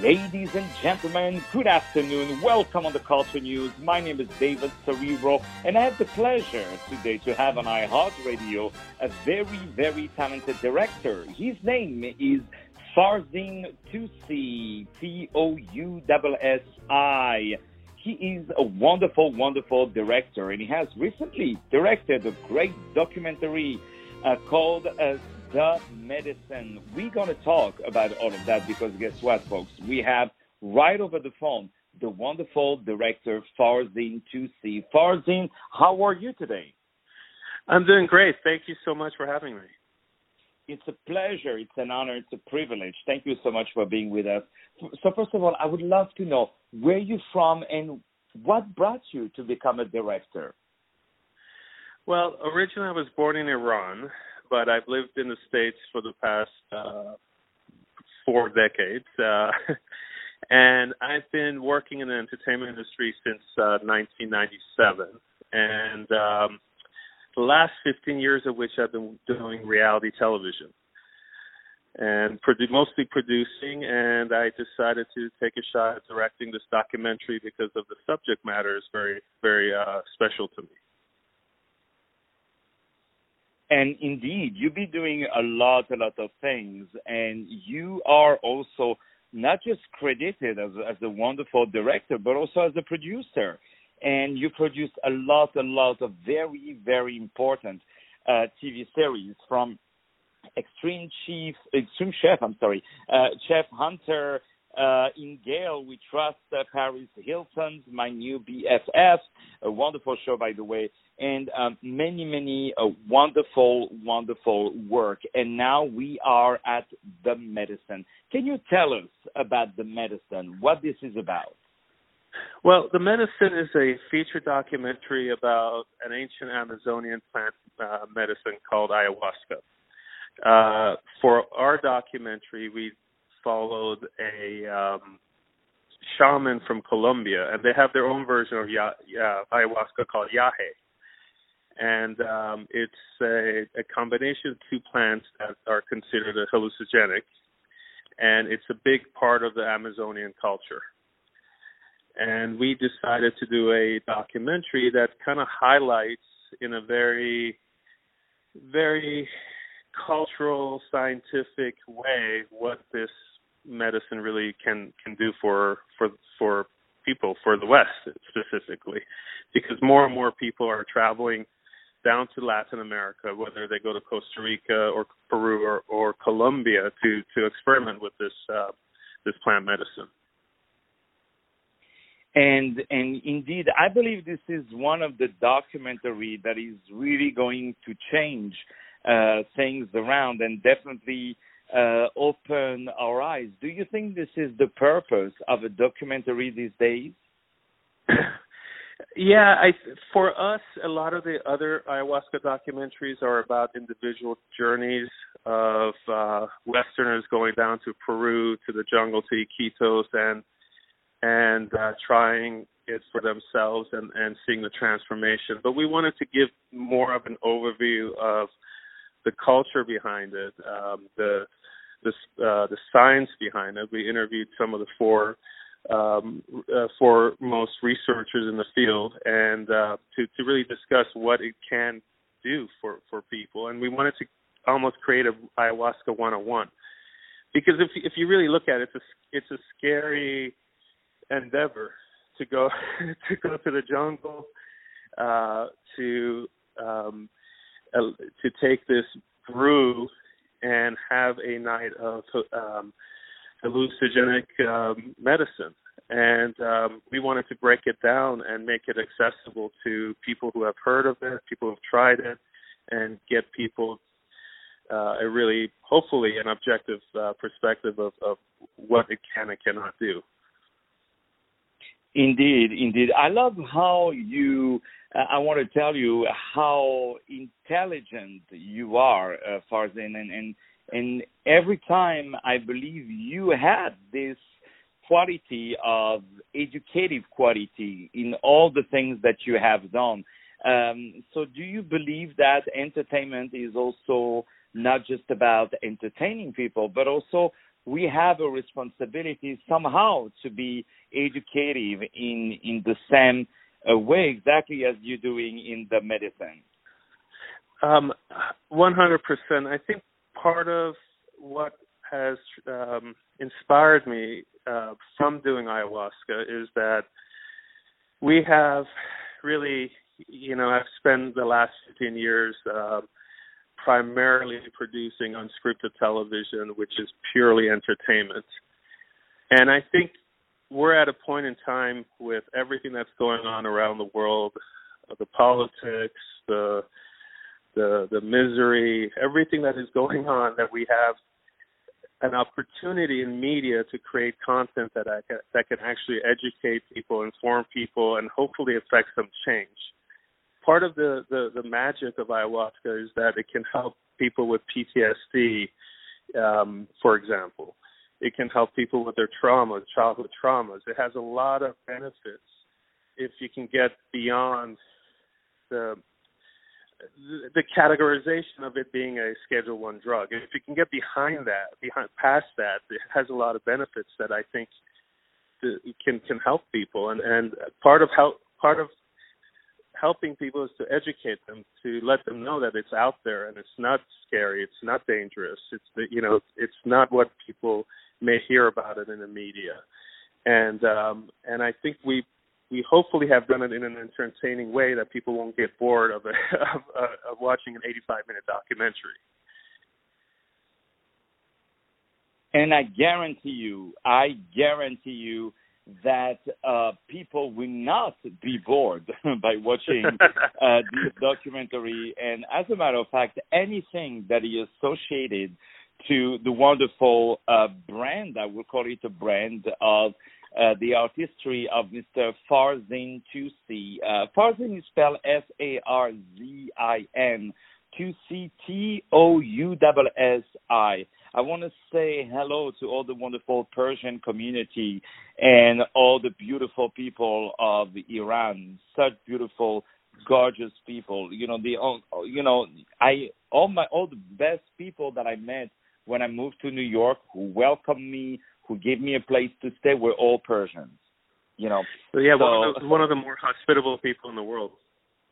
Ladies and gentlemen, good afternoon. Welcome on the Culture News. My name is David Serero, and I have the pleasure today to have on iHeartRadio a very, very talented director. His name is Farzin Toussi, T-O-U-S-S-I. He is a wonderful, wonderful director, and he has recently directed a great documentary uh, called uh, The Medicine. We're going to talk about all of that because guess what, folks? We have right over the phone the wonderful director Farzin Toussi. Farzin, how are you today? I'm doing great. Thank you so much for having me. It's a pleasure. It's an honor. It's a privilege. Thank you so much for being with us. So, first of all, I would love to know where you're from and what brought you to become a director. Well, originally I was born in Iran, but I've lived in the States for the past uh, four decades. Uh, and I've been working in the entertainment industry since uh, 1997. And um, the last 15 years of which I've been doing reality television and produ- mostly producing. And I decided to take a shot at directing this documentary because of the subject matter is very, very uh, special to me. And indeed, you be doing a lot, a lot of things, and you are also not just credited as, as a wonderful director, but also as a producer and you produced a lot, a lot of very, very important uh, TV series from Extreme Chief, Extreme Chef, I'm sorry, uh, Chef Hunter. Uh, in Gail, we trust uh, Paris Hilton's My New BFF, a wonderful show, by the way, and um, many, many uh, wonderful, wonderful work. And now we are at The Medicine. Can you tell us about The Medicine, what this is about? Well, The Medicine is a feature documentary about an ancient Amazonian plant uh, medicine called ayahuasca. Uh, for our documentary, we followed a um, shaman from Colombia, and they have their own version of ya- ya- ayahuasca called yahe. And um, it's a, a combination of two plants that are considered hallucinogenic, and it's a big part of the Amazonian culture and we decided to do a documentary that kind of highlights in a very very cultural scientific way what this medicine really can can do for for for people for the west specifically because more and more people are traveling down to Latin America whether they go to Costa Rica or Peru or or Colombia to to experiment with this uh this plant medicine. And and indeed i believe this is one of the documentary that is really going to change uh, things around and definitely uh, open our eyes do you think this is the purpose of a documentary these days yeah i for us a lot of the other ayahuasca documentaries are about individual journeys of uh westerners going down to peru to the jungle to iquitos and and uh, trying it for themselves and, and seeing the transformation. But we wanted to give more of an overview of the culture behind it, um, the the uh, the science behind it. We interviewed some of the four um, uh, foremost researchers in the field, and uh, to to really discuss what it can do for for people. And we wanted to almost create a ayahuasca 101 because if if you really look at it, it's a it's a scary endeavor to go to go to the jungle uh, to um, uh, to take this brew and have a night of um, hallucinogenic um, medicine. And um, we wanted to break it down and make it accessible to people who have heard of it, people who have tried it, and get people uh, a really, hopefully, an objective uh, perspective of, of what it can and cannot do. Indeed, indeed. I love how you. Uh, I want to tell you how intelligent you are, uh, Farzin, and, and and every time I believe you had this quality of educative quality in all the things that you have done. Um, so, do you believe that entertainment is also not just about entertaining people, but also we have a responsibility somehow to be educative in in the same uh, way exactly as you're doing in the medicine. Um, 100%. I think part of what has um, inspired me uh, from doing ayahuasca is that we have really, you know, I've spent the last 15 years uh, primarily producing unscripted television, which is purely entertainment. And I think we're at a point in time with everything that's going on around the world, the politics, the the the misery, everything that is going on, that we have an opportunity in media to create content that I can, that can actually educate people, inform people, and hopefully affect some change. Part of the, the, the magic of ayahuasca is that it can help people with PTSD, um, for example. It can help people with their traumas, childhood traumas. It has a lot of benefits if you can get beyond the the categorization of it being a Schedule One drug. If you can get behind that, behind past that, it has a lot of benefits that I think can can help people. And and part of help part of helping people is to educate them, to let them know that it's out there and it's not scary, it's not dangerous. It's the, you know it's not what people may hear about it in the media. And um, and I think we we hopefully have done it in an entertaining way that people won't get bored of, a, of, uh, of watching an 85 minute documentary. And I guarantee you, I guarantee you that uh, people will not be bored by watching uh, this documentary. And as a matter of fact, anything that is associated to the wonderful uh, brand, I will call it a brand of uh, the artistry of Mr. Farzin Toussi. Uh, Farzin is spelled S A R Z I N. Toussi T O U S S I. I want to say hello to all the wonderful Persian community and all the beautiful people of Iran. Such beautiful, gorgeous people. You know the you know I all my all the best people that I met when I moved to New York who welcomed me, who gave me a place to stay were all Persians. You know. So yeah, so, one, of the, one of the more hospitable people in the world.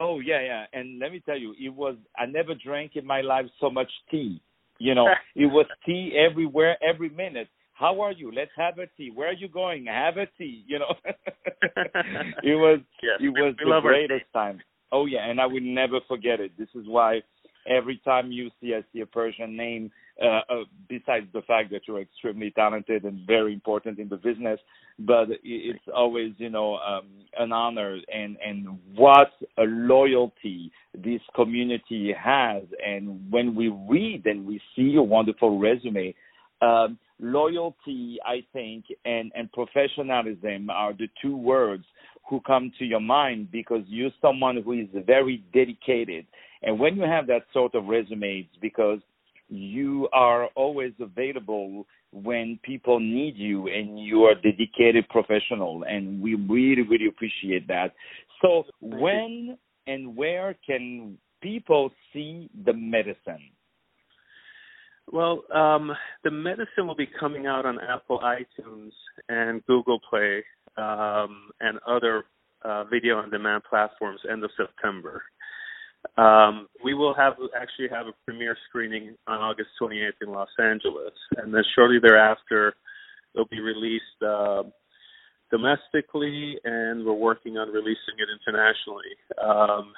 Oh yeah, yeah. And let me tell you, it was I never drank in my life so much tea. You know, it was tea everywhere, every minute. How are you? Let's have a tea. Where are you going? Have a tea. You know, it was yes, it was the greatest time. Oh yeah, and I will never forget it. This is why every time you see I see a Persian name, uh, uh, besides the fact that you're extremely talented and very important in the business, but it's always you know um, an honor and and what a loyalty this community has. And when we read and we see your wonderful resume. Um, loyalty, I think, and, and professionalism are the two words who come to your mind because you're someone who is very dedicated and when you have that sort of resume, it's because you are always available when people need you and you are a dedicated professional and we really really appreciate that. So when and where can people see the medicine? Well um, the medicine will be coming out on apple itunes and google play um, and other uh, video on demand platforms end of september um, we will have actually have a premiere screening on August 28th in Los Angeles, and then shortly thereafter, it'll be released uh, domestically, and we're working on releasing it internationally. Um,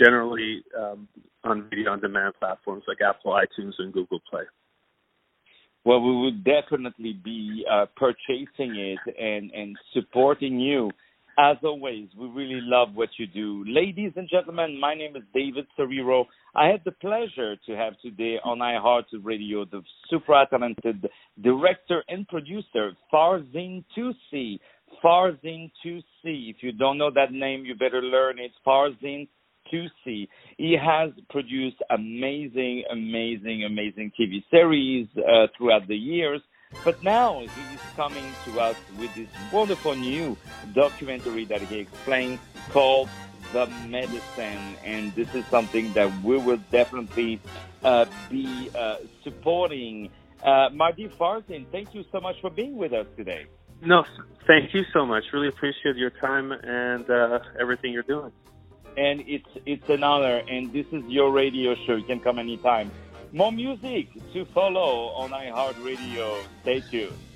generally um, on video on demand platforms like Apple iTunes and Google Play. Well, we would definitely be uh, purchasing it and, and supporting you as always, we really love what you do. Ladies and gentlemen, my name is David Serero. I had the pleasure to have today on iHeart Radio the super talented director and producer, Farzin Toussi. Farzin Toussi. If you don't know that name, you better learn it. Farzin Toussi. He has produced amazing, amazing, amazing TV series uh, throughout the years. But now he is coming to us with this wonderful new documentary that he explained called The Medicine. And this is something that we will definitely uh, be uh, supporting Uh, Marty Farson, thank you so much for being with us today. No, thank you so much. Really appreciate your time and uh, everything you're doing. And it's it's an honor. And this is your radio show. You can come anytime. More music to follow on iHeartRadio. Stay tuned.